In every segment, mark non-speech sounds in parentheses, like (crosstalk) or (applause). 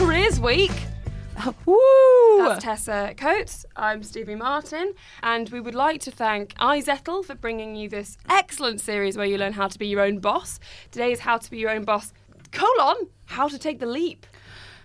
Careers Week. (laughs) Woo! That's Tessa Coates. I'm Stevie Martin, and we would like to thank iZettle for bringing you this excellent series where you learn how to be your own boss. Today is how to be your own boss. Colon, how to take the leap.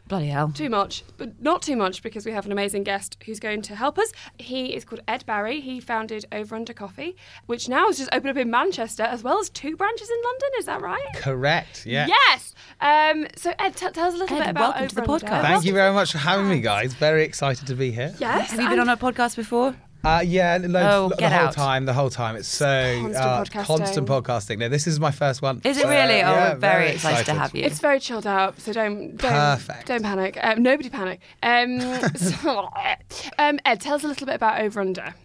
Bloody hell. Too much, but not too much because we have an amazing guest who's going to help us. He is called Ed Barry. He founded Over Under Coffee, which now has just opened up in Manchester as well as two branches in London. Is that right? Correct. Yeah. Yes. Um, so Ed, t- tell us a little Ed, bit about welcome to the Over Under. podcast. Thank you very much for having me, guys. Very excited to be here. Yes. Have you been on a podcast before? Uh, yeah, loads, Oh, the whole out. time. The whole time. It's so Constant uh, podcasting. constant podcasting. No, this is my first one. Is it So, really? Oh, yeah, we're very, excited, to have you. It's very chilled out, so don't don't, Perfect. don't panic. Um, nobody panic. Um, (laughs) (laughs) so, um, Ed, tell us a little bit about Over Under.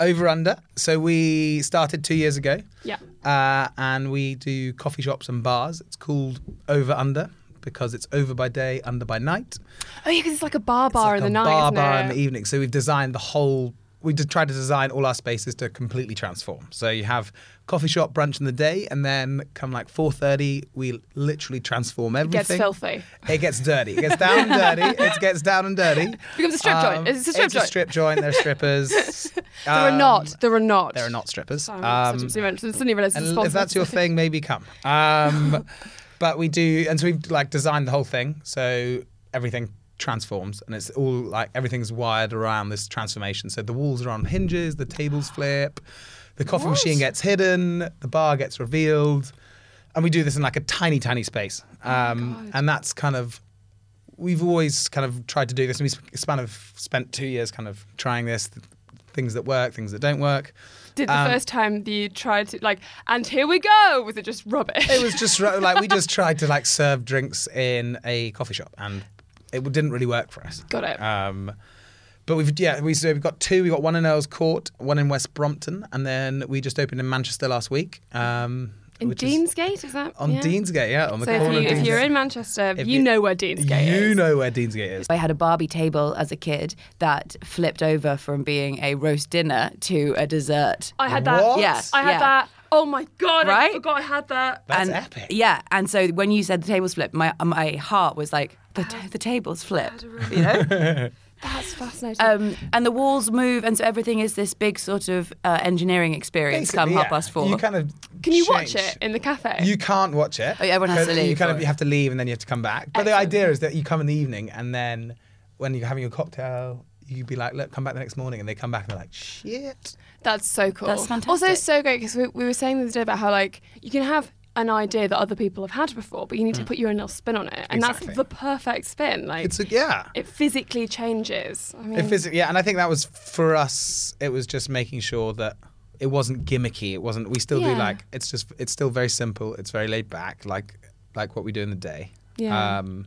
Over under. So we started two years ago. Yeah. Uh, and we do coffee shops and bars. It's called Over Under because it's over by day, under by night. Oh yeah, because it's like a bar bar It's in the like night, a bar isn't bar it? in the evening. So we've designed the whole. We did try to design all our spaces to completely transform. So you have coffee shop brunch in the day, and then come like four thirty, we literally transform everything. It gets filthy. It gets dirty. It gets down and dirty. (laughs) It gets down and dirty. Becomes a strip joint. Um, It's a strip it's joint. a strip joint. There are strippers. (laughs) There are Um, not. There are not. There are not strippers. Sorry, Um, such a- suddenly sponsored. if that's your thing, maybe come. Um, (laughs) but we do, and so we've like designed the whole thing, so everything transforms, and it's all like everything's wired around this transformation. So the walls are on hinges, the tables flip, the coffee What? machine gets hidden, the bar gets revealed, and we do this in like a tiny, tiny space. Um, God. and that's kind of we've always kind of tried to do this, and we sp- span of spent two years kind of trying this, th- things that work, things that don't work. Did the um, first time you tried to like, and here we go? Was it just rubbish? it was just like we just (laughs) tried to like serve drinks in a coffee shop, and it didn't really work for us. Got it. Um, but we've yeah we so we've got two. We got one in Earl's Court, one in West Brompton, and then we just opened in Manchester last week. Um, in which is is that on yeah? Deansgate, yeah, on the So if, corner you, of if you're in Manchester, If you, you- know where Deansgate is. you know where Deansgate is. I had a Barbie table as a kid that flipped over from being a roast dinner to a dessert. I had that. What? Yeah. I had yeah. that. Oh my god! Right? I forgot I had that. That's and, epic. Yeah, and so when you said the tables flipped, my my heart was like the t- the tables flip, you know. (laughs) That's fascinating. Um, and the walls move, and so everything is this big sort of uh, engineering experience. come Basically, half past four. You kind of Can you watch it in the cafe? You can't watch it. Oh, yeah, everyone has to 'cause leave You kind of you have to leave and then you have to come back. But the idea is that you come in the evening and then when you're having your cocktail, you'd be like, look, come back the next morning, and they come back and they're like, shit. That's so cool. That's fantastic. Also, fantastic. so great because we, we were saying the other day about how like you can have an idea that other people have had before, but you need to put your own little spin on it, and Mm. Exactly. that's the perfect spin. Like It's a, yeah. it physically changes. I mean, It phys- yeah, and I think that was for us. It was just making sure that it wasn't gimmicky. It wasn't. We still Yeah. do like. It's just. It's still very simple. It's very laid back, like like what we do in the day. Yeah. Um,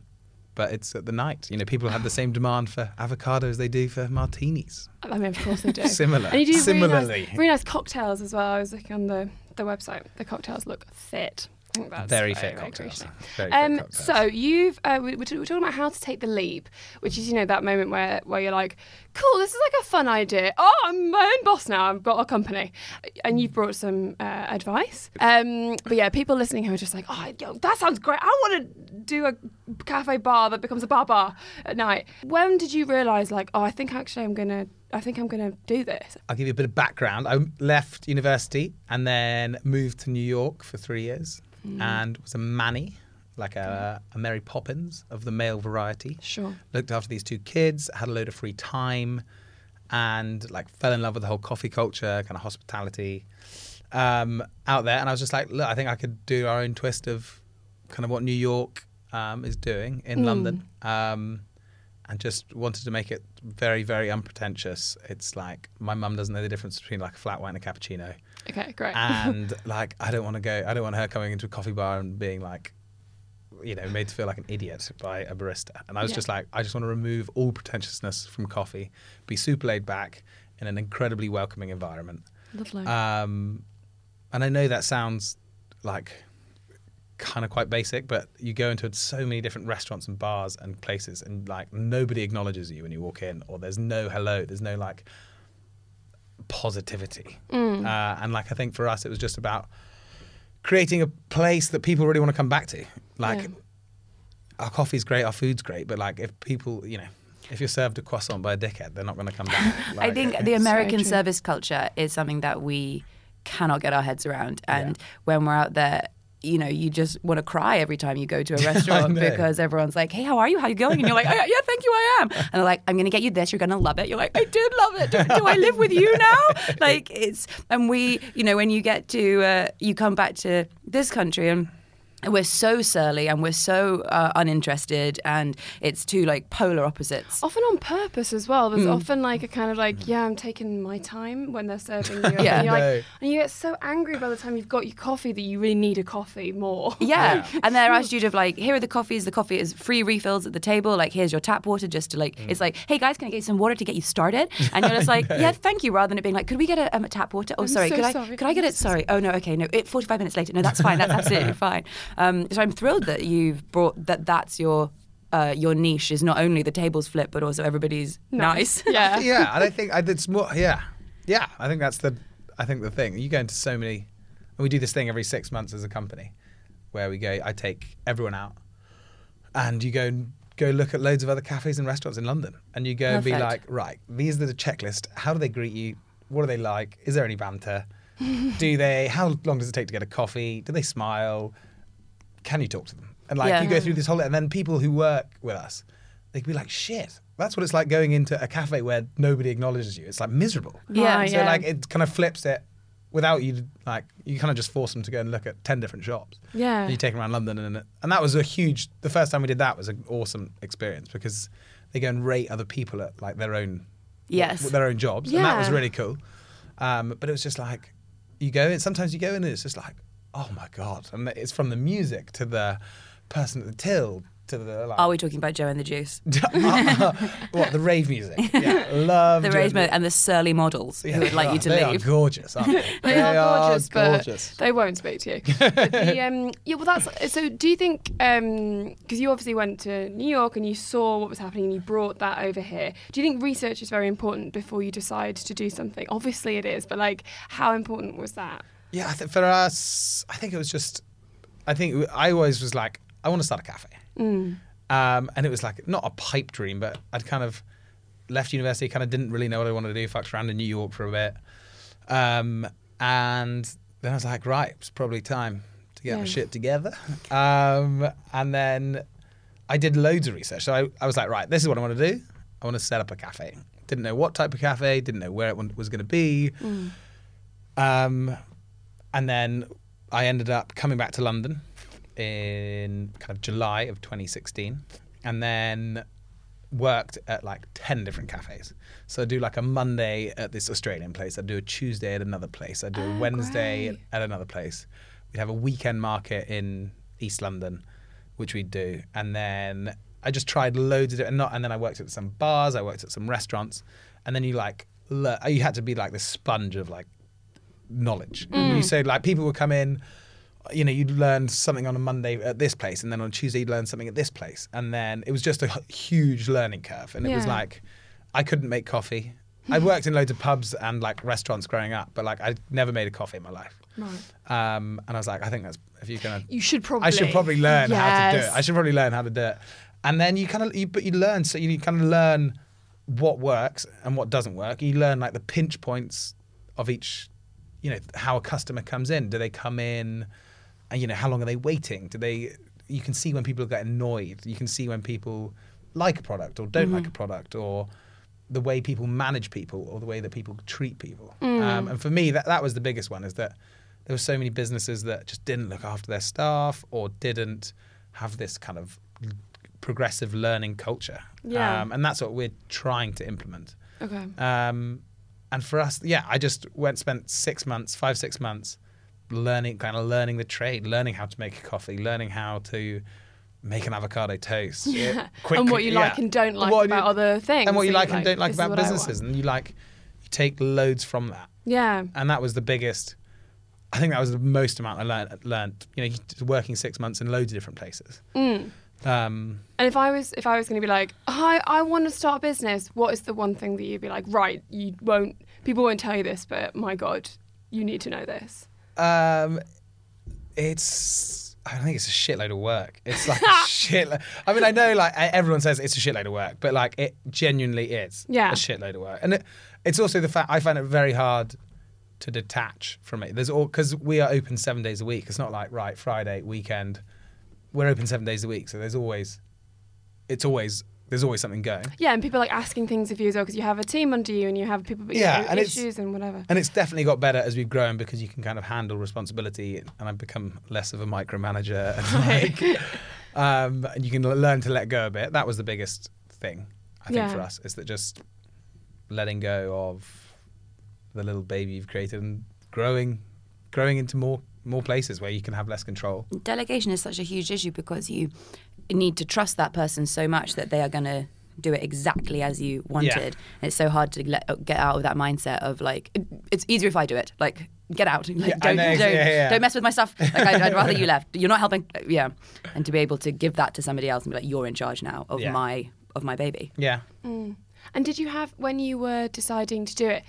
but it's at the night. You know, people have the same demand for avocado as they do for martinis. I mean, of course they do. (laughs) Similar. And you do really Similarly. nice, really nice cocktails as well. I was looking on the, the website. The cocktails look fit. Think that's Very very, fit very cocktails. Very Um, cocktails. so you've uh, we- we're, we're talking about how to take the leap, which is you know that moment where where you're like, cool, this is like a fun idea. Oh, I'm my own boss now. I've got a company, and you've brought some uh, advice. Um, but yeah, people listening who are just like, oh, yo, that sounds great. I want to do a cafe bar that becomes a bar bar at night. When did you realise like, oh, I think actually I'm gonna. I think I'm going to do this. I'll give you a bit of background. I left university and then moved to New York for three years Mm. and was a manny, like a, a Mary Poppins of the male variety. Sure. Looked after these two kids, had a load of free time, and like fell in love with the whole coffee culture, kind of hospitality um, out there. And I was just like, look, I think I could do our own twist of kind of what New York um, is doing in Mm. London. Um, and just wanted to make it very, very unpretentious. It's like my mum doesn't know the difference between like a flat white and a cappuccino. Okay, great. And (laughs) like I don't want to go I don't want her coming into a coffee bar and being like you know, made to feel like an idiot by a barista. And I was Yeah. just like, I just want to remove all pretentiousness from coffee, be super laid back in an incredibly welcoming environment. Lovely. Um, and I know that sounds like kind of quite basic, but you go into so many different restaurants and bars and places, and like nobody acknowledges you when you walk in, or there's no hello, there's no like positivity. Mm. Uh, and like I think for us, it was just about creating a place that people really want to come back to. Like Yeah. our coffee's great, our food's great, but like if people, you know, if you're served a croissant by a dickhead, they're not going to come back. (laughs) I think the American true. service culture is something that we cannot get our heads around. And when we're out there, you know, you just want to cry every time you go to a (laughs) restaurant because everyone's like, "Hey, how are you? How are you going?" And you're like, oh, "Yeah, thank you, I am." And they're like, "I'm going to get you this. You're going to love it." You're like, "I did love it. Do, do I live with you (laughs) now?" Like it's and we, you know, when you get to uh, you come back to this country and we're so surly and we're so uh, uninterested and it's two like polar opposites. Often on purpose as well. There's Mm. often like a kind of like, yeah, I'm taking my time when they're serving you. (laughs) Yeah. and, you're No. like, and you get so angry by the time you've got your coffee that you really need a coffee more. (laughs) Yeah. and their attitude of like, here are the coffees. The coffee is free refills at the table. Like, here's your tap water. Just to like, Mm. it's like, hey guys, can I get you some water to get you started? And you're just (laughs) like, yeah, thank you. Rather than it being like, could we get a, um, a tap water? Oh, I'm sorry. so could I? Could I get it? Sorry. Oh no. Okay. No. It 45 minutes later. No, that's fine. That's absolutely fine. Um, so I'm thrilled that you've brought that. That's your. Uh, your niche is not only the tables flip, but also everybody's nice. (laughs) Yeah. (laughs) yeah, and I think I did more. Yeah, yeah. I think that's the. I think the thing. You go into so many. And we do this thing every six months as a company, where we go. I take everyone out, and you go go look at loads of other cafes and restaurants in London, and you go and be like, right, these are the checklist. How do they greet you? What are they like? Is there any banter? (laughs) do they? How long does it take to get a coffee? Do they smile? Can you talk to them? And like Yeah. you go through this whole, and then people who work with us, they can be like, shit. That's what it's like going into a cafe where nobody acknowledges you. It's like miserable. Yeah. Right, So like it kind of flips it without you like you kind of just force them to go and look at ten different shops. Yeah. And you take them around London and and that was a huge. The first time we did that was an awesome experience because they go and rate other people at like their own Yes. their own jobs and that was really cool. Um, but it was just like you go and sometimes you go in and it's just like oh my god and it's from the music to the person at the till to the like, Are we talking about Joe and the Juice? (laughs) Uh, uh, what the rave music (laughs) yeah love The doing rave mo- and the surly models who would like you to leave. they leave. are gorgeous aren't they (laughs) They, are gorgeous, but gorgeous. they won't speak to you. But the, um, yeah, well, that's so. Do you think? Um, because you obviously went to New York and you saw what was happening, and you brought that over here. Do you think research is very important before you decide to do something? Obviously, it is, but like, how important was that? Yeah, I think for us, I think it was just. I think I always was like, I want to start a cafe, Mm. um, and it was like not a pipe dream, but I'd kind of left university, kind of didn't really know what I wanted to do. Fucked around in New York for a bit, um, and then I was like, right, it's probably time to get my shit together. Um, and then I did loads of research. So I, I was like, right, this is what I want to do. I want to set up a cafe. Didn't know what type of cafe, didn't know where it was going to be. Um, and then I ended up coming back to London in kind of July of 2016, and then worked at like 10 different cafes. So I do like a Monday at this Australian place, I do a Tuesday at another place, I do a Oh, Wednesday great. at another place. We'd have a weekend market in East London, which we'd do, and then I just tried loads of it, and not, and then I worked at some bars, I worked at some restaurants, and then you like, you had to be like the sponge of like knowledge. You said like people would come in, you know, you'd learn something on a Monday at this place, and then on Tuesday you'd learn something at this place, and then it was just a huge learning curve. And it was like, I couldn't make coffee. (laughs) I'd worked in loads of pubs and like restaurants growing up, but like I'd never made a coffee in my life. Right. Um, and I was like, I think that's if you're gonna You should probably. I should probably learn how to do it. I should probably learn how to do it. And then you kind of, you, but you learn, so you kind of learn what works and what doesn't work. You learn like the pinch points of each, you know, how a customer comes in. Do they come in, and you know, how long are they waiting? Do they? You can see when people get annoyed. You can see when people like a product or don't like a product or the way people manage people or the way that people treat people. Um, and for me, that, that was the biggest one is that there were so many businesses that just didn't look after their staff or didn't have this kind of progressive learning culture. Yeah. Um, and that's what we're trying to implement. Okay. Um, and for us, yeah, I just went, spent six months, five, six months learning, kind of learning the trade, learning how to make a coffee, learning how to make an avocado toast. Yeah. (laughs) quick- and what you like and don't like What about you- other things. and what you So like and don't like about what I want. businesses, and you like you take loads from that, Yeah. and that was the biggest. I think that was the most amount I learned. Learned, you know, working six months in loads of different places. Mm. Um, And if I was if I was going to be like, hi, I want to start a business, what is the one thing that you'd be like, right, you won't, people won't tell you this, but my God, you need to know this. um, it's. I don't think it's a shitload of work. It's like a (laughs) shit. I mean, I know like everyone says it's a shitload of work, but like it genuinely is Yeah. a shitload of work. And it, it's also the fact I find it very hard to detach from it. There's all because we are open seven days a week. It's not like right Friday weekend. We're open seven days a week, so there's always, it's always there's always something going. Yeah, and people are, like asking things of you as well because you have a team under you and you have people you Yeah, know, and it's- issues and whatever. And it's definitely got better as we've grown because you can kind of handle responsibility, and I've become less of a micromanager, and (laughs) like, um, and you can learn to let go a bit. That was the biggest thing I think Yeah. for us is that just letting go of the little baby you've created and growing, growing into more more places where you can have less control. Delegation is such a huge issue because you need to trust that person so much that they are going to do it exactly as you wanted. And it's so hard to let, get out of that mindset of like, it- it's easier if I do it. Like, get out. (laughs) Like, Yeah, don't, know, don't, yeah, yeah. don't mess with my stuff. Like, I'd, I'd rather you left. You're not helping. Uh, yeah. And to be able to give that to somebody else and be like, you're in charge now of Yeah. my of my baby. Yeah. Mm. And did you have when you were deciding to do it?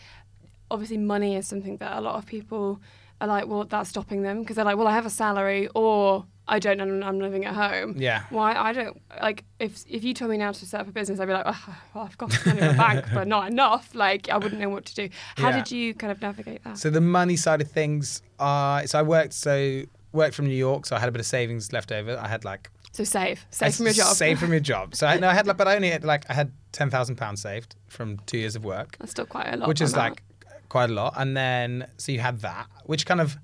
Obviously, money is something that a lot of people are like, well, that's stopping them because they're like, well, I have a salary or I don't, and I'm living at home. Yeah. Why I don't like if if you told me now to set up a business, I'd be like, oh, well, I've got money in the bank, but not enough. Like I wouldn't know what to do. How Yeah. did you kind of navigate that? So the money side of things, uh, so I worked so worked from New York, so I had a bit of savings left over. I had like So save, save I from your job. Save from your job. So I, no, I had like, but I only had like I had ten thousand pounds saved from two years of work, That's still quite a lot. which is that. like quite a lot. And then so you had that, which kind of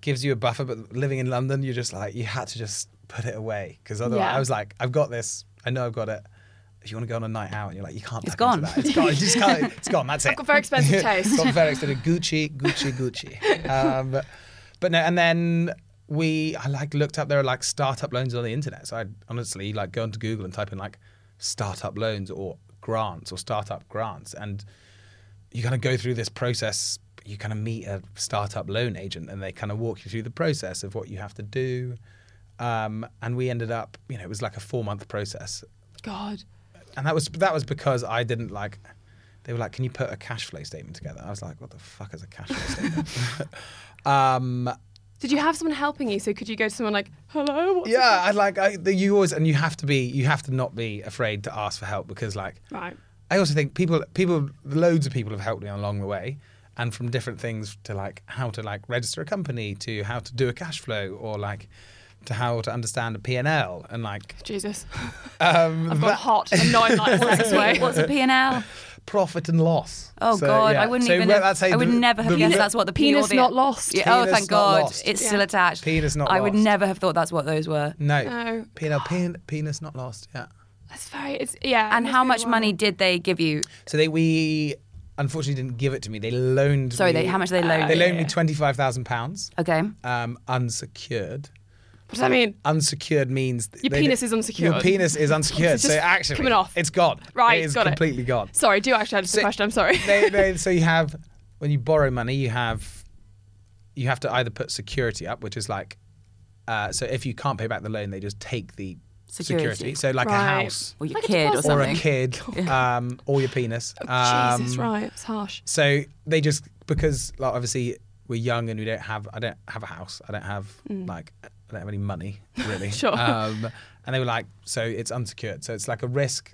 gives you a buffer. But living in London, you're just like you had to just put it away because otherwise Yeah. I was like, I've got this. I know I've got it. If you want to go on a night out, and you're like, you can't. It's gone. It's gone. You just can't. It's gone. That's it. I've got very expensive (laughs) taste. got very expensive. Gucci, Gucci, Gucci. Um, but, but no, and then we, I like looked up there are like startup loans on the internet. So I honestly like go onto Google and type in like startup loans or grants or startup grants, and you kind of go through this process. You kind of meet a startup loan agent, and they kind of walk you through the process of what you have to do. Um, and we ended up, you know, it was like a four month process God. and that was that was because I didn't like. They were like, "Can you put a cash flow statement together?" I was like, "What the fuck is a cash flow statement?" (laughs) um, Did you have someone helping you? So could you go to someone like, hello? What's yeah, I like I, the, you always and you have to be you have to not be afraid to ask for help because like? Right. I also think people people loads of people have helped me along the way and from different things to like how to like register a company to how to do a cash flow or like to how to understand a P&L and like Jesus. (laughs) um, I've got that- hot and not in like the sex way. What's a P&L? profit and loss. Oh So, God, yeah. I wouldn't So even. well, Have, that's how I would the- never have the- guessed that's what the P or Penis the not lost. Yeah, oh, thank God, lost. it's Yeah. still attached. Penis not I would never have thought that's what those were. No. No. P&L, pen, penis not lost. Yeah. That's very. It's yeah. And must how much money did they give you? So they we unfortunately didn't give it to me. They loaned. Sorry, me, they, how much they loaned? They you? loaned me twenty five thousand pounds, Okay. um, unsecured. What does that mean? Unsecured means Your they- penis is unsecured. Your penis is (laughs) unsecured. It's so just actually, coming off. It's gone. Right, it is got it. completely gone. Sorry, do you actually answer So- the question? I'm sorry. they, they, (laughs) so you have when you borrow money, you have you have to either put security up, which is like uh, so if you can't pay back the loan, they just take the security. Security. So like a house Or your Like a kid or deposit. or a something. kid (laughs) um, or your penis. Oh, Jesus, Um, right. It's harsh. So they just because like obviously we're young and we don't have I don't have a house. I don't have like I don't have any money really. Mm. (laughs) Sure. Um, and they were like, so it's unsecured. So it's like a risk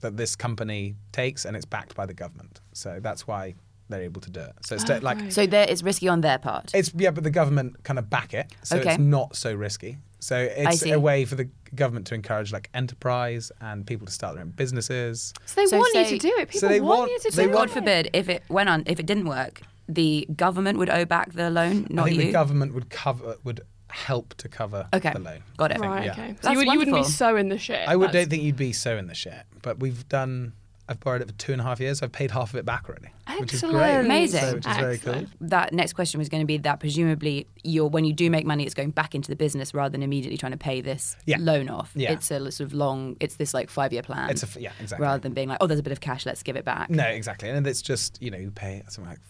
that this company takes and it's backed by the government. So that's why they're able to do it. So it's Oh, like right. So there, it's risky on their part. it's yeah, but the government kind of back it, so Okay. it's not so risky. So it's a way for the government to encourage like enterprise and people to start their own businesses. So they So want say- you to do it. People So they want, want- you to do they it. God forbid if it went on, if it didn't work, the government would owe back the loan, I not think you. the government would cover would help to cover Okay. the loan. Got it. Right. yeah. Okay. So That's you, would, you wouldn't be so in the shit. I would, don't think you'd be so in the shit, but we've done. I've borrowed it for two and a half years. I've paid half of it back already, which is great. Amazing. So, which is very cool. that next question was going to be that presumably you're when you do make money, it's going back into the business rather than immediately trying to pay this Yeah. loan off. Yeah. It's a sort of long. It's this like five year plan. It's a yeah, exactly. rather than being like, oh, there's a bit of cash, let's give it back. No, exactly, and it's just you know you pay something like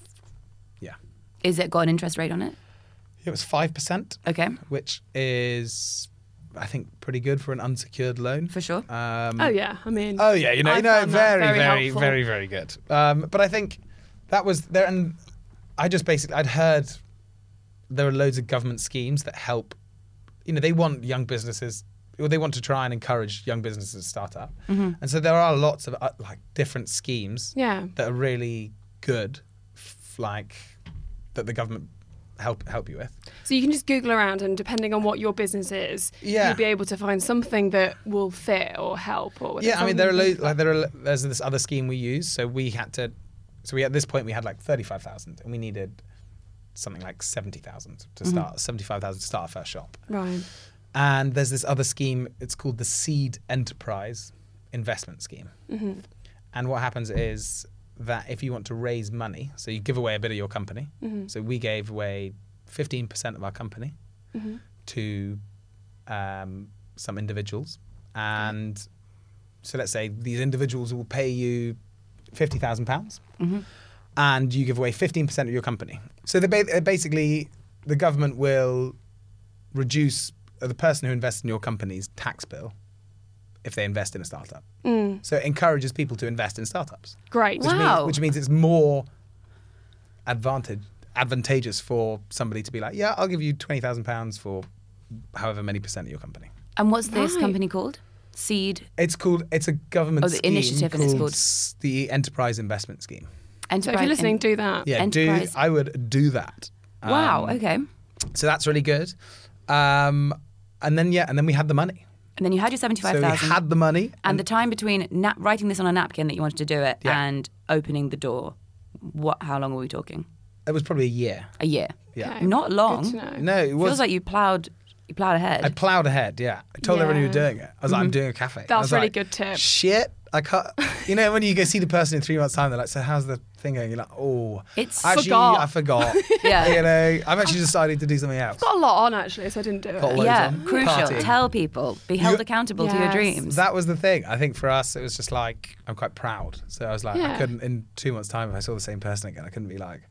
yeah, Is it got an interest rate on it? it was five percent, Okay, which is I think pretty good for an unsecured loan. for sure. Um, Oh yeah. I mean. Oh yeah, you know, I you know, very, very very, very, very good. Um, but I think that was there, and I just basically I'd heard there are loads of government schemes that help you know, they want young businesses. Or they want to try and encourage young businesses to start up, Mm-hmm. and so there are lots of uh, like different schemes Yeah. that are really good, f- like that the government help help you with. So you can just Google around, and depending on what your business is, Yeah. you'll be able to find something that will fit or help or. Yeah, I mean there are lo- like there are there's this other scheme we use. So we had to, so we at this point we had like thirty five thousand, and we needed something like seventy thousand to start seventy five thousand to start our first shop. Right. And there's this other scheme. It's called the Seed Enterprise Investment Scheme. Mm-hmm. And what happens is that if you want to raise money, so you give away a bit of your company. Mm-hmm. So we gave away 15% of our company Mm-hmm. to um, some individuals. And so let's say these individuals will pay you £50,000 pounds and you give away 15% of your company. So ba- basically, the government will reduce uh, the person who invests in your company's tax bill if they invest in a startup. Mm. So it encourages people to invest in startups, Great. which, Wow. means, which means it's more advantage, advantageous for somebody to be like, yeah, I'll give you £20,000 for however many percent of your company. And what's this Right. company called? Seed It's called, it's a government Oh, the scheme initiative and it's called- the Enterprise Investment Scheme. And so if you're listening, do that. Yeah, Enterprise. do I would do that. wow. Um, okay. So that's really good. Um, and then yeah, and then we had the money. And then you had your seventy five thousand. So seventy-five we thousand. had the money, and the time between na- writing this on a napkin that you wanted to do it Yeah. and opening the door, what? How long were we talking? it was probably a year. A year. Yeah. Okay. Not long. Good to know. No, it was. Feels like you plowed. You plowed ahead. I ploughed ahead. Yeah, I told everyone you were doing it. I was like, I'm mm-hmm. doing a cafe. I That's a really like, good tip. Shit, I can't. (laughs) You know, when you go see the person in three months' time, they're like, "So how's the thing going?" You're like, "Oh, It's- actually, Forgot. I forgot." (laughs) Yeah. you know, I've actually decided to do something else. I've Got a lot on actually, so I didn't do it. Got loads yeah, on. crucial. Partying. Tell people. Be held You- accountable to your dreams. That was the thing. I think for us, it was just like I'm quite proud. So I was like, I couldn't in two months' time if I saw the same person again, I couldn't be like,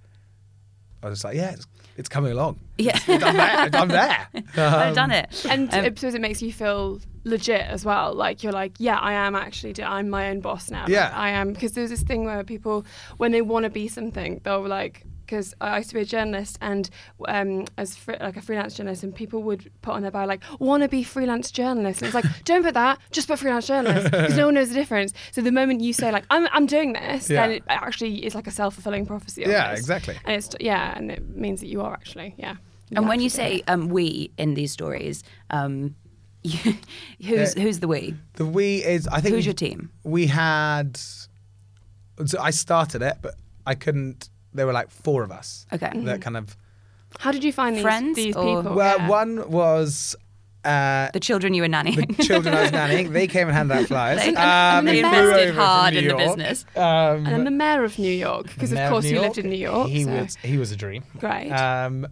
I was just like, yeah, it's, it's coming along. yeah. I'm there. I'm there. (laughs) I've Um, done it. And Um, I suppose it makes you feel legit as well. Like you're like, yeah, I am actually, I'm my own boss now. Like, Yeah. I am because there's this thing where people, when they want to be something, they'll like. Because I used to be a journalist, and um, as fr- like a freelance journalist, and people would put on their bio like "want to be freelance journalist," and it's like, (laughs) don't put that, just put freelance journalist, because no one knows the difference. So the moment you say like "I'm I'm doing this," then it actually is like a self fulfilling prophecy. Yeah, exactly. And it's yeah, and it means that you are actually yeah. and when you say um, "we" in these stories, um, (laughs) who's Uh, who's the we? The we is I think Who's your team? we had. So I started it, but I couldn't. There were like four of us. Okay. That kind of. how did you find these, Friends these or- people? Well, Yeah. one was. Uh, The children you were nannying. the children I was nannying, they came and handed out flyers. They- and they flew invested over from hard New in the York. business. Um, And then the mayor of New York, because of mayor course New you York, lived in New York. He so- was he was a dream. Great. Um,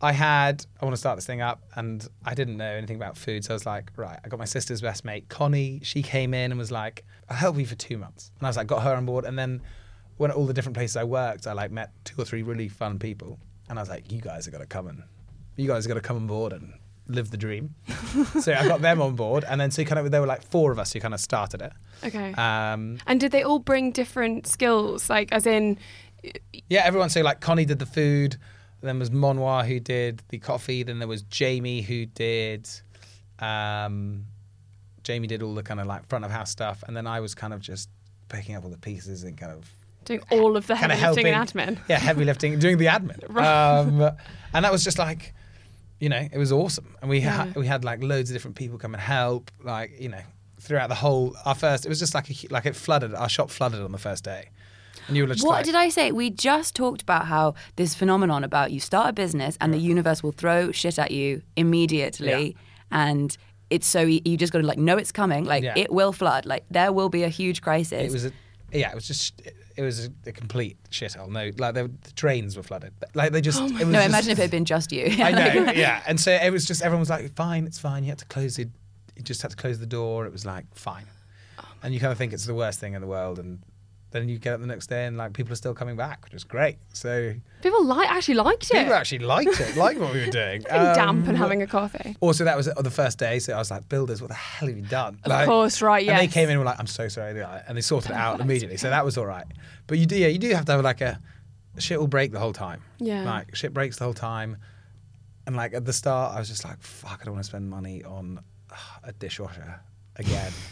I had I want to start this thing up, and I didn't know anything about food, so I was like, right. I got my sister's best mate, Connie. She came in and was like, I'll help you for two months, and I was like, got her on board, and then when at all the different places I worked, I like met two or three really fun people, and I was like, you guys are gonna come and you guys are gonna come on board and live the dream. (laughs) so I got them on board, and then so kind of there were like four of us who kind of started it. okay. Um, and did they all bring different skills? Like, as in, Yeah, everyone. So like Connie did the food. Then there was Monwa who did the coffee. Then there was Jamie who did. Um, Jamie did all the kind of like front of house stuff, and then I was kind of just picking up all the pieces and kind of doing all of the kind heavy of lifting helping. and admin? Yeah, heavy lifting, doing the admin. (laughs) Right. Um, and that was just like, you know, it was awesome. And we Yeah. had we had like loads of different people come and help. Like you know, throughout the whole our first, it was just like a, like it flooded. Our shop flooded on the first day, and you were just What like, did I say? We just talked about how this phenomenon about you start a business and the universe will throw shit at you immediately, and it's so e- you just got to like know it's coming. Like Yeah. it will flood. Like there will be a huge crisis. It was a, yeah, it was just it was a, a complete shithole. No, like the, the drains were flooded. Like they just. (gasps) Oh it was Oh no, just- imagine if it had been just you. I know, (laughs) yeah, and so it was just everyone was like, "Fine, it's fine." You had to close it. You just had to close the door. It was like fine, oh and you kind of think it's the worst thing in the world, and then you get up the next day and like people are still coming back, which is great. So People like actually liked it. people actually liked it, liked what we were doing. (laughs) Being damp and Um, having a coffee. Also, that was on the first day, so I was like, "Builders, what the hell have you done?" Of course, right, Yeah. And they came in and were like, "I'm so sorry," and they sorted it out immediately. So that was all right. But you do, yeah, you do have to have like a shit will break the whole time. Yeah. like shit breaks the whole time, And like at the start, I was just like, fuck, I don't want to spend money on uh, a dishwasher again. (laughs)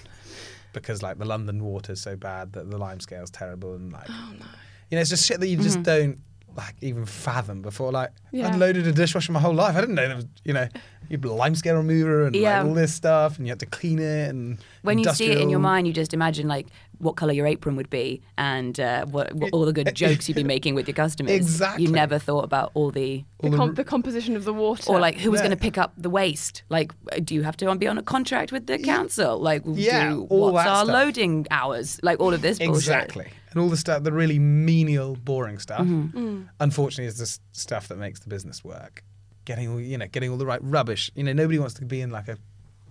because like the London water's so bad that the lime scale's terrible and like Oh no. you know, it's just shit that you just mm-hmm. don't like even fathom before. Like Yeah. I'd loaded a dishwasher my whole life. I didn't know there was, you know, you lime scale remover and Yeah. like all this stuff, and you had to clean it and when you see it in your mind, you just imagine like what color your apron would be and uh, what, what all the good (laughs) jokes you'd be making with your customers. Exactly. You never thought about all the The, all the com- the composition of the water. or like who was Yeah. going to pick up the waste? Like, uh, do you have to be on a contract with the council? Like, Yeah, do, all what's that our stuff. loading hours? Like all of this bullshit. Exactly. And all the stuff, the really menial, boring stuff, Mm-hmm. Mm. unfortunately, is the stuff that makes the business work. Getting all, you know, getting all the right rubbish. You know, nobody wants to be in like a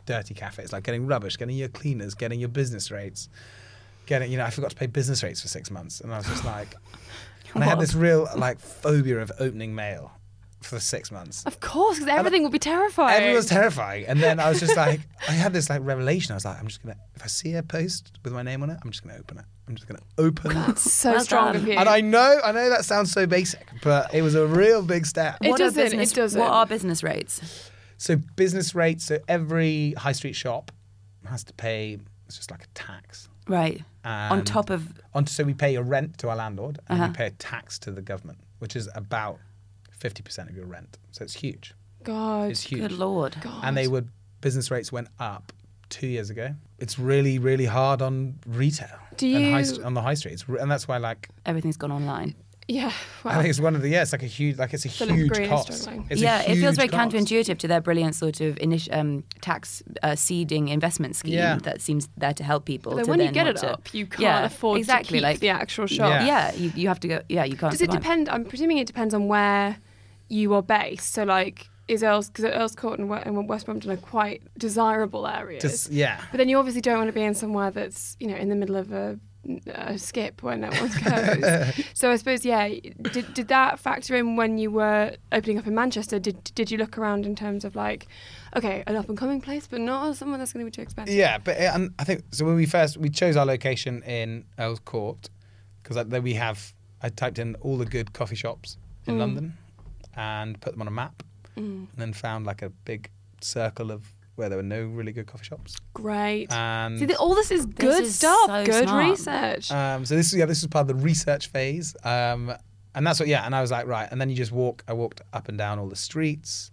dirty cafe. It's like getting rubbish, getting your cleaners, getting your business rates, getting. You know, I forgot to pay business rates for six months, and I was just like, (laughs) and I had this real like phobia of opening mail for six months. Of course, because everything would be terrifying. Everyone's terrifying. And then I was just like, (laughs) I had this like revelation. I was like, I'm just gonna, if I see a post with my name on it, I'm just gonna open it. I'm just gonna open. That's so Well strong done. of you. And I know, I know that sounds so basic, but it was a real big step. It what doesn't, it doesn't. What are business rates? So business rates. So every high street shop has to pay. It's just like a tax. Right. On top of on, so we pay a rent to our landlord, and Uh-huh. we pay a tax to the government, which is about fifty percent of your rent. So it's huge. God. It's huge. good lord. God. and they would business rates went up two years ago. It's really really hard on retail Do and high, you- on the high street, it's, and that's why like Everything's gone online. Yeah. I think it's one of the yeah, it's like a huge like it's a Philip huge Green cost. It's a yeah, it feels very cost. counterintuitive to their brilliant sort of initi- um, tax uh, seeding investment scheme Yeah. that seems there to help people. but when you get it to- up, you can't Yeah, afford exactly to keep like the actual shop. Yeah. yeah, you, you have to go. Yeah, you can't. Does it survive. depend? I'm presuming it depends on where you are based. So, like, is Earls because Earls Court and, We- and West Brompton are quite desirable areas. Just yeah. but then you obviously don't want to be in somewhere that's you know in the middle of a, a skip where no one goes. (laughs) so I suppose yeah. Did did that factor in when you were opening up in Manchester? Did did you look around in terms of like, okay, an up and coming place, but not somewhere that's going to be too expensive? Yeah, but uh, and I think so. When we first we chose our location in Earls Court because then we have I typed in all the good coffee shops in Mm. London and put them on a map, Mm, and then found like a big circle of where there were no really good coffee shops. great. And See, th- all this is good is stuff. so good smart. research. Um, so this is yeah, this is part of the research phase, um, and that's what yeah. And I was like, right, and then you just walk. I walked up and down all the streets,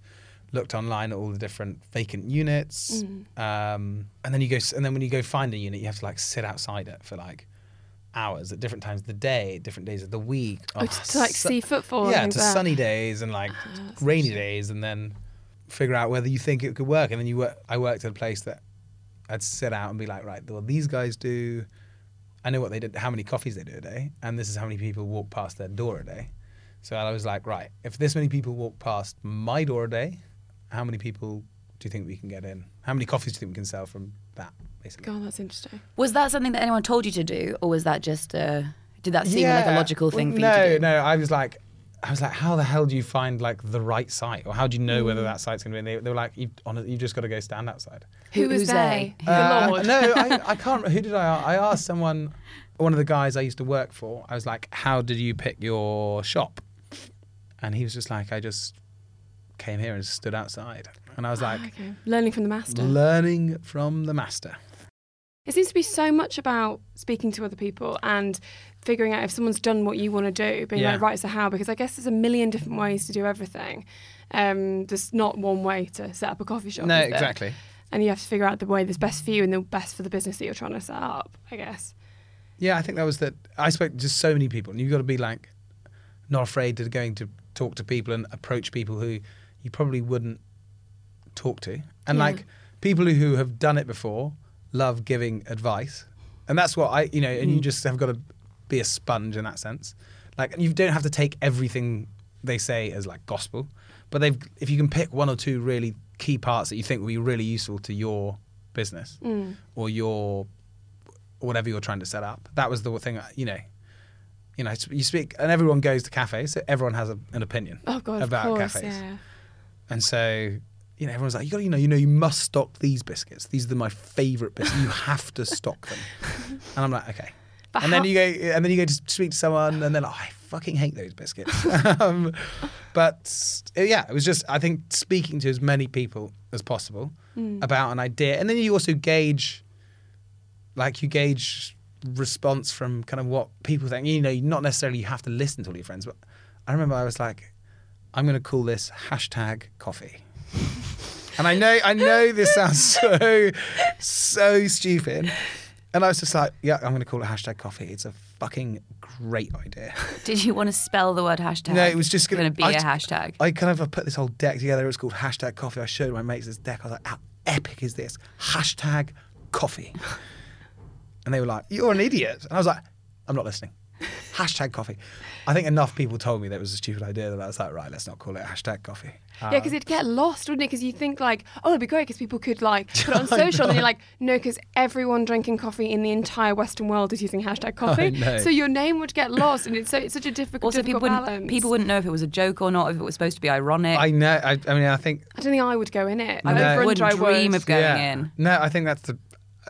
looked online at all the different vacant units, Mm. um, and then you go. And then when you go find a unit, you have to like sit outside it for like hours at different times of the day, different days of the week. Oh, Oh, to, like su- see footfall. yeah, to that. sunny days and like ah, that's rainy interesting. days, and then figure out whether you think it could work. And then you work. I worked at a place that I'd sit out and be like, right, well, these guys do. I know what they did, how many coffees they do a day, and this is how many people walk past their door a day. So I was like, right, if this many people walk past my door a day, how many people do you think we can get in? How many coffees do you think we can sell from that, basically? God, that's interesting. Was that something that anyone told you to do, or was that just? Uh, did that seem like a logical thing Well, for no, you to do? No, no. I was like, I was like, how the hell do you find like the right site, or how do you know Mm. whether that site's going to be? And they, they were like, you, on, you just got to go stand outside. Who, was who's they? they? Uh, Lord. no, I, (laughs) I can't. Who did I? I asked someone, one of the guys I used to work for. I was like, how did you pick your shop? And he was just like, I just came here and stood outside, and I was like, Ah, okay. learning from the master. learning from the master. It seems to be so much about speaking to other people and figuring out if someone's done what you want to do, being Yeah. like, right, so how? Because I guess there's a million different ways to do everything. Um, there's not one way to set up a coffee shop. No, exactly. And you have to figure out the way that's best for you and the best for the business that you're trying to set up, I guess. Yeah, I think that was that. I spoke to just so many people, and you've got to be like not afraid to going to talk to people and approach people who you probably wouldn't talk to, and Yeah. like people who have done it before love giving advice, and that's what I, you know, and you Mm. just have got to be a sponge in that sense. Like you don't have to take everything they say as like gospel, but they've if you can pick one or two really key parts that you think will be really useful to your business Mm. or your whatever you're trying to set up. That was the thing, you know. You know, you speak, and everyone goes to cafes, so everyone has a, an opinion Oh, God, about of course, cafes. yeah. And so, you know, everyone's like, you got to, you know, you know, you must stock these biscuits. These are my favorite biscuits. You have to stock them. (laughs) And I'm like, okay. But and how- then you go, and then you go to speak to someone, and they're like, oh, I fucking hate those biscuits. (laughs) um, but uh, yeah, it was just I think speaking to as many people as possible about an idea, and then you also gauge, like you gauge response from kind of what people think. You know, not necessarily you have to listen to all your friends, but I remember I was like, I'm going to call this hashtag coffee. And I know, I know this sounds (laughs) so, so stupid. And I was just like, yeah, I'm going to call it hashtag coffee. It's a fucking great idea. Did you want to spell the word hashtag? No, it was just going gonna- be I a hashtag. I kind of uh, put this whole deck together. It was called hashtag coffee. I showed my mates this deck. I was like, how epic is this? Hashtag coffee. And they were like, you're an idiot. And I was like, I'm not listening. (laughs) Hashtag coffee. I think enough people told me that it was a stupid idea that I was like, right, let's not call it hashtag coffee. Yeah, because it'd get lost, wouldn't it? Because you think like, oh, it'd be great because people could like (laughs) put it on social, and you're like, no, because everyone drinking coffee in the entire Western world is using hashtag coffee, so your name would get lost, and it's so it's such a difficult, Also, people difficult wouldn't, people wouldn't know if it was a joke or not, if it was supposed to be ironic. I know. I, I mean, I think. I don't think I would go in it. No. Over I and wouldn't dry dream words. of going yeah. in. No, I think that's the.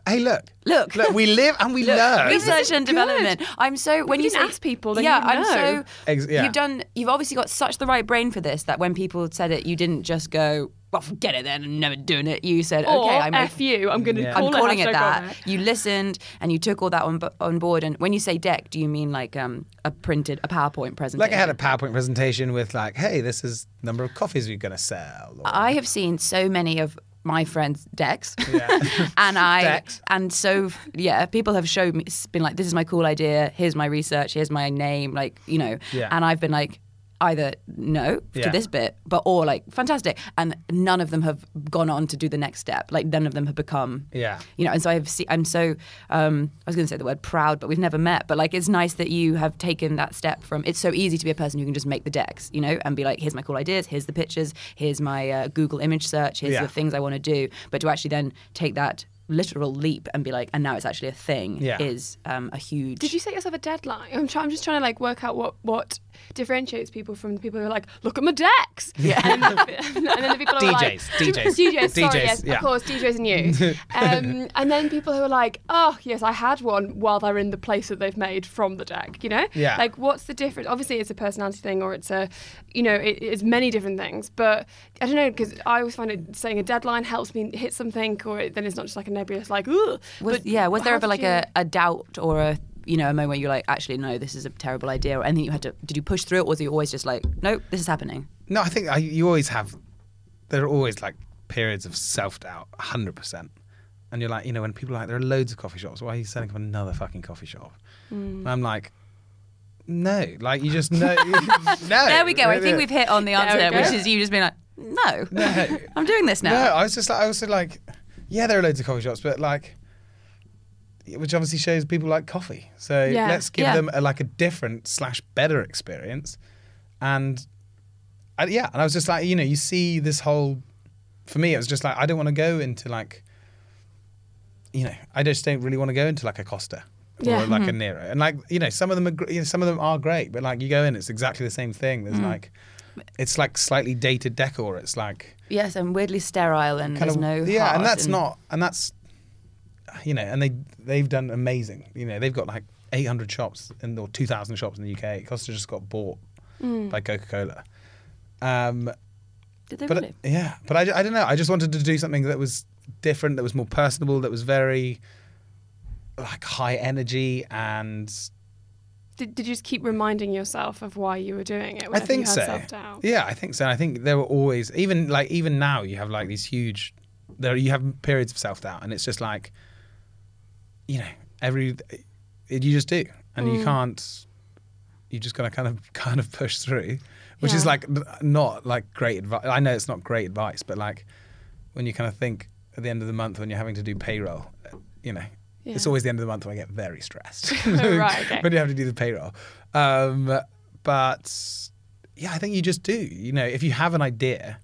Hey, look. Look. Look, we live and we learn. Research and good. development. I'm so when you you say, ask people, then yeah, you'd I'm so know. Ex- yeah. you've done. You've obviously got such the right brain for this that when people said it, you didn't just go, "Well, forget it then, I'm never doing it." You said, Or "Okay, I'm F you, I'm going to Yeah. call I'm calling it hashtag that. coffee. You listened and you took all that on on board. And when you say deck, do you mean like um, a printed a PowerPoint presentation? Like I had a PowerPoint presentation with like, hey, this is number of coffees we're going to sell. or- I have seen so many of my friends' decks, Yeah. (laughs) and I Decks. and so yeah, people have showed me, it's been like, this is my cool idea. Here's my research. Here's my name. Like you know, Yeah. and I've been like. Either no to this bit, but or like fantastic, and none of them have gone on to do the next step. Like none of them have become Yeah. you know and so i've seen i'm so um i was going to say the word proud but we've never met but like it's nice that you have taken that step from it's so easy to be a person who can just make the decks you know and be like here's my cool ideas here's the pictures here's my uh, google image search here's Yeah. the things i want to do but to actually then take that literal leap and be like and now it's actually a thing Yeah. is um, a huge Did you set yourself a deadline? I'm, try- I'm just trying to like work out what what differentiates people from the people who are like, look at my decks. Yeah. (laughs) And, and then the people who are like, DJs, DJs, DJs, sorry, DJs, yes, yeah. of course, DJs and you. (laughs) Um, and then people who are like, oh yes, I had one while they're in the place that they've made from the deck. You know, Yeah. Like, what's the difference? Obviously, it's a personality thing, or it's a, you know, it, it's many different things. But I don't know because I always find it saying a deadline helps me hit something, or it, then it's not just like a nebulous like, ooh. was, But yeah was there ever like you- a, a doubt or a you know a moment where you're like actually no this is a terrible idea or anything you had to did you push through it or was you always just like nope this is happening No, I think I, you always have. There are always like periods of self doubt, hundred percent. And you're like, you know, when people are like, there are loads of coffee shops. Why are you setting up another fucking coffee shop? And I'm like, no, like you just know. (laughs) no. There we go. I think we've hit on the answer, go. which is you just being like, no, No. (laughs) I'm doing this now. No, I was just like, I was like, yeah, there are loads of coffee shops, but like, which obviously shows people like coffee. So Yeah. let's give Yeah. them a, like a different slash better experience. And I, yeah, and I was just like, you know, you see this whole. For me, it was just like I don't want to go into like. You know, I just don't really want to go into like a Costa or Yeah. like a mm-hmm. Nero, and like you know, some of them are you know, some of them are great, but like you go in, it's exactly the same thing. There's mm. like, it's like slightly dated decor. It's like Yes, and weirdly sterile, and kind there's of no yeah, and that's not, and that's you know, and they they've done amazing. You know, they've got like 800 shops in or 2,000 shops in the UK. Costa just got bought by Coca Cola. Um, Did they but really? yeah, but I, I don't know. I just wanted to do something that was different, that was more personable, that was very like high energy and Did, did you just keep reminding yourself of why you were doing it? I think so. Yeah, I think so. I think there were always even like even now you have like these huge there you have periods of self doubt and it's just like you know every it, you just do and Mm. you can't you just gotta kind of (laughs) kind of push through, which is like not like great advice. I know it's not great advice, but like when you kind of think at the end of the month when you're having to do payroll, you know. It's always the end of the month when I get very stressed. (laughs) Right, (laughs) okay. when you have to do the payroll. Um, but yeah, I think you just do. You know, if you have an idea,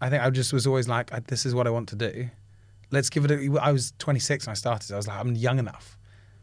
I think I just was always like, this is what I want to do. Let's give it. A, I was 26 when I started. I was like, I'm young enough.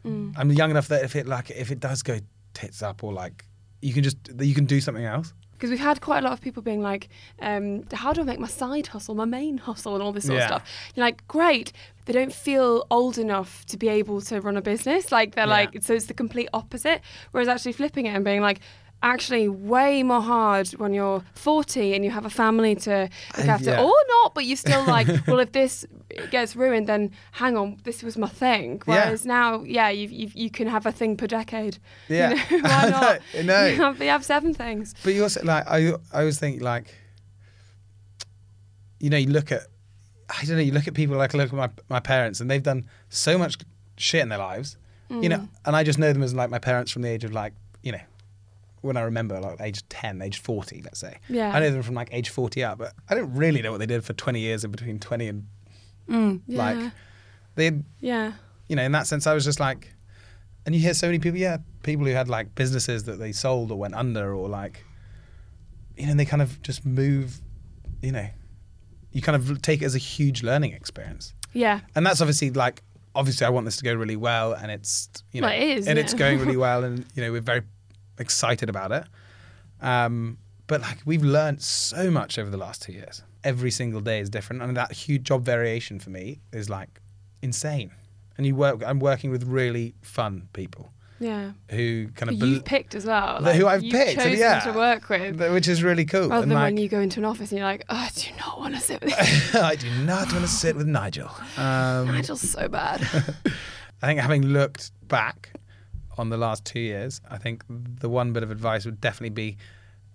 Mm. I'm young enough that if it like if it does go tits up or like you can just you can do something else. Because we've had quite a lot of people being like, um, how do I make my side hustle, my main hustle, and all this sort Yeah. of stuff. You're like, great. They don't feel old enough to be able to run a business. Like, they're Yeah. like, so it's the complete opposite. Whereas actually flipping it and being like, actually way more hard when you're 40 and you have a family to look Uh, after yeah. or not but you're still like (laughs) well if this gets ruined then hang on this was my thing Yeah. whereas now yeah you you you can have a thing per decade (laughs) Yeah. you know, (laughs) why not know. you have, you have seven things But you also like I I always think like you know you look at I don't know you look at people like I look at my my parents and they've done so much shit in their lives you Mm. know and I just know them as like my parents from the age of like you know when I remember like age 10 age 40 let's say. Yeah. I know them from like age 40 up but I don't really know what they did for 20 years in between 20 and Mm, yeah. like they yeah. you know, in that sense, I was just like, and you hear so many people, yeah, people who had like businesses that they sold or went under, or like, you know, and they kind of just move, you know, you kind of take it as a huge learning experience, yeah. And that's obviously like, obviously, I want this to go really well, and it's, you know, Well, it is, and it's going really (laughs) well, and you know, we're very excited about it. Um, but like, we've learned so much over the last two years. Every single day is different, and that huge job variation for me is like insane. And you work. I'm working with really fun people yeah who kind Who of you've picked as well The- who I've picked, chosen yeah. to work with which is really cool. rather and than like, when you go into an office and you're like oh, I do not want to sit with (laughs) I do not want to sit with Nigel. (laughs) Um, Nigel's so bad (laughs) I think having looked back on the last two years, I think the one bit of advice would definitely be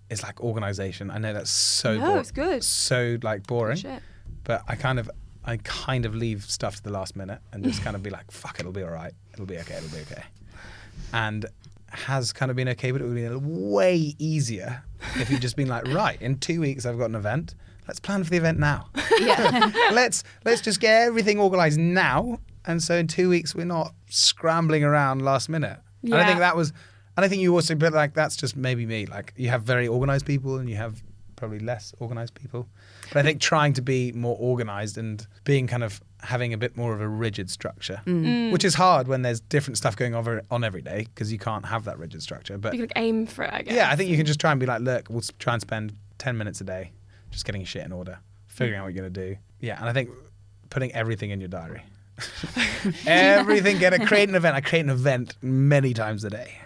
is like organization. I know that's so No, bor- it's good. so like boring, Shit. but I kind of I kind of leave stuff to the last minute and just kind of be like, fuck, it'll be all right, it'll be okay, it'll be okay, and has kind of been okay, but it would be way easier if you'd just been like, right, in two weeks I've got an event. Let's plan for the event now. (laughs) Yeah. (laughs) let's let's just get everything organized now and so in two weeks we're not scrambling around last minute and i Yeah. think that was and i think you also but like that's just maybe me. Like you have very organized people and you have probably less organized people. But i think trying to be more organized and being kind of having a bit more of a rigid structure Mm. which is hard when there's different stuff going on, on every day because you can't have that rigid structure. But you can like, aim for it I guess yeah i think you can just try and be like look we'll try and spend 10 minutes a day just getting shit in order figuring out what you're going to do. Yeah and i think putting everything in your diary (laughs) everything get a create an event i create an event many times a day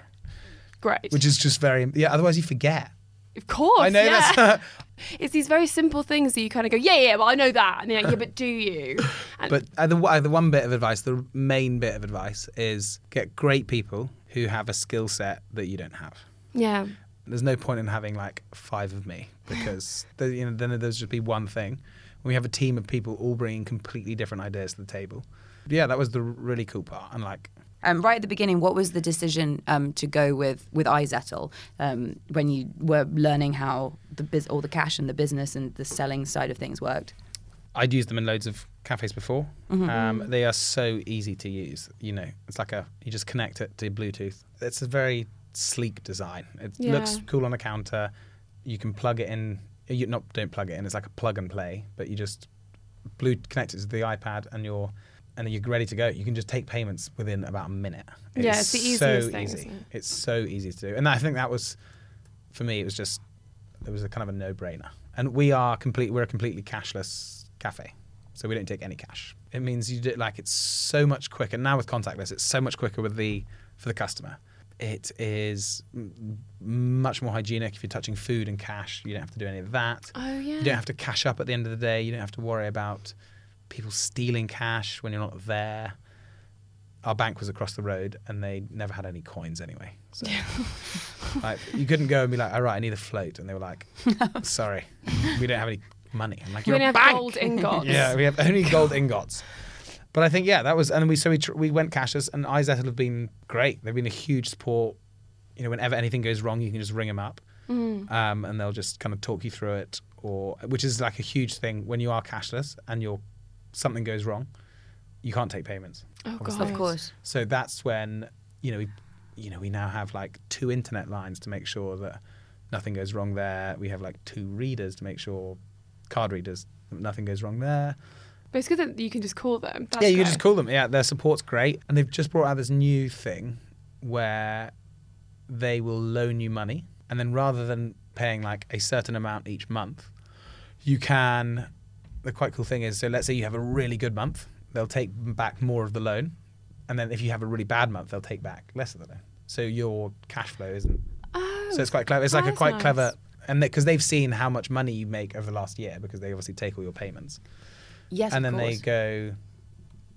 great which is just very yeah otherwise you forget of course i know yeah. that's (laughs) it's these very simple things that you kind of go, yeah, yeah, well, I know that. And you're like, yeah, but do you? And but uh, the, uh, the one bit of advice the main bit of advice is get great people who have a skill set that you don't have yeah, there's no point in having like five of me because the, you know then there's just be one thing. When we have a team of people all bringing completely different ideas to the table. Yeah, that was the really cool part. And like, Um, right at the beginning, what was the decision um, to go with with iZettle um, when you were learning how the biz- all the cash and the business and the selling side of things worked? I'd used them in loads of cafes before. Um, they are so easy to use. You know, it's like a you just connect it to Bluetooth. It's a very sleek design. It Yeah. looks cool on a counter. You can plug it in. You not don't plug it in. It's like a plug and play, but you just blue connect it to the iPad and you're and you're ready to go. You can just take payments within about a minute. Yeah, it's the so easiest thing, easy. It's so easy to do, and I think that was for me. It was just it was a kind of a no-brainer. And we are complete. We're a completely cashless cafe, so we don't take any cash. It means you do like it's so much quicker now with contactless. It's so much quicker with the for the customer. It is m- much more hygienic. If you're touching food and cash, you don't have to do any of that. Oh, yeah. You don't have to cash up at the end of the day. You don't have to worry about people stealing cash when you're not there. Our bank was across the road, and they never had any coins anyway. So, (laughs) like, you couldn't go and be like, "All right, I need a float," and they were like, (laughs) "Sorry, we don't have any money." I'm like, we "You're only have bank." gold ingots. (laughs) Yeah, we have only gold ingots. But I think yeah, that was, and we so we tr- we went cashless, and iZettle have been great. They've been a huge support. You know, whenever anything goes wrong, you can just ring them up, Mm. um, and they'll just kind of talk you through it. Or which is like a huge thing when you are cashless and you're something goes wrong, you can't take payments. Oh, Obviously. God. Of course. So that's when you know we, you know we now have like two internet lines to make sure that nothing goes wrong there. We have like two readers to make sure card readers nothing goes wrong there. But it's good that you can just call them. That's yeah, you great. can just call them. Yeah, their support's great, and they've just brought out this new thing where they will loan you money, and then rather than paying like a certain amount each month, you can. The quite cool thing is, so let's say you have a really good month, they'll take back more of the loan, and then if you have a really bad month, they'll take back less of the loan. So your cash flow isn't. Oh, So it's quite clever. It's like a quite nice. clever, and because they've seen how much money you make over the last year, because they obviously take all your payments, Yes, and of then they go,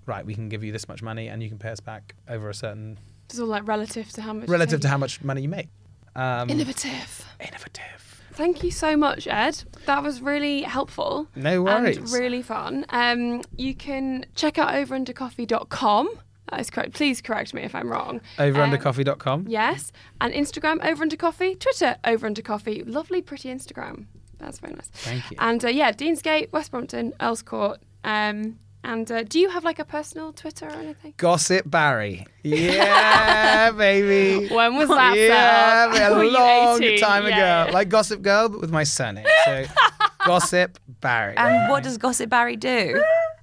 right, we can give you this much money, and you can pay us back over a certain It's all like relative to how much. relative to how much money you make. Um, Innovative. innovative. Thank you so much, Ed. That was really helpful. No worries. And really fun. Um, you can check out overundercoffee.com. That is correct. Please correct me if I'm wrong. Um, Overundercoffee.com. Yes. And Instagram, overundercoffee. Twitter, overundercoffee. Lovely, pretty Instagram. That's very nice. Thank you. And uh, yeah, Deansgate, West Brompton, Earls Court. Um, and uh, do you have like a personal Twitter or anything? Gossip Barry. (laughs) Yeah, baby. When was that yeah, a (laughs) long time Yeah. ago. Like Gossip Girl, but with my surname. So (laughs) Gossip Barry. And what does Gossip Barry do?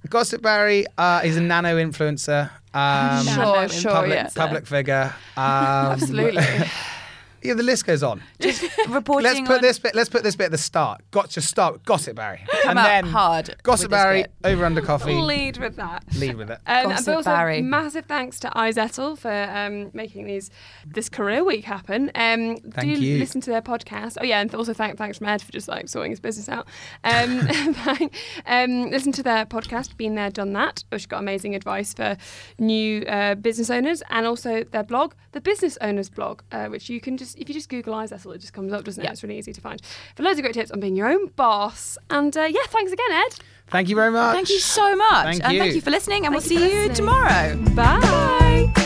Gossip Barry uh, is a nano influencer. Um, Sure, sure, public, yeah. public figure. Um, Absolutely. Yeah, the list goes on. Just reporting (laughs) Let's put on this bit. Let's put this bit at the start. Got to start with Gossip Barry, Come and out then hard Gossip with this Barry bit. over under coffee. Lead with that. Lead with it. Um, Gossip but also, Barry. massive thanks to iZettle for um, making these this career week happen. Um, Thank do you. listen to their podcast. Oh yeah, and also thank thanks from Ed for just like sorting his business out. Um, (laughs) thank- um, listen to their podcast, Been There, Done That, which got amazing advice for new uh, business owners, and also their blog, the Business Owners blog, uh, which you can just if you just Google iZettle, it just comes up, doesn't it? Yeah. It's really easy to find. For loads of great tips on being your own boss. And uh, yeah, thanks again, Ed. Thank you very much. Thank you so much. Thank and you. thank you for listening, and Thank we'll you see you listening. tomorrow. Bye.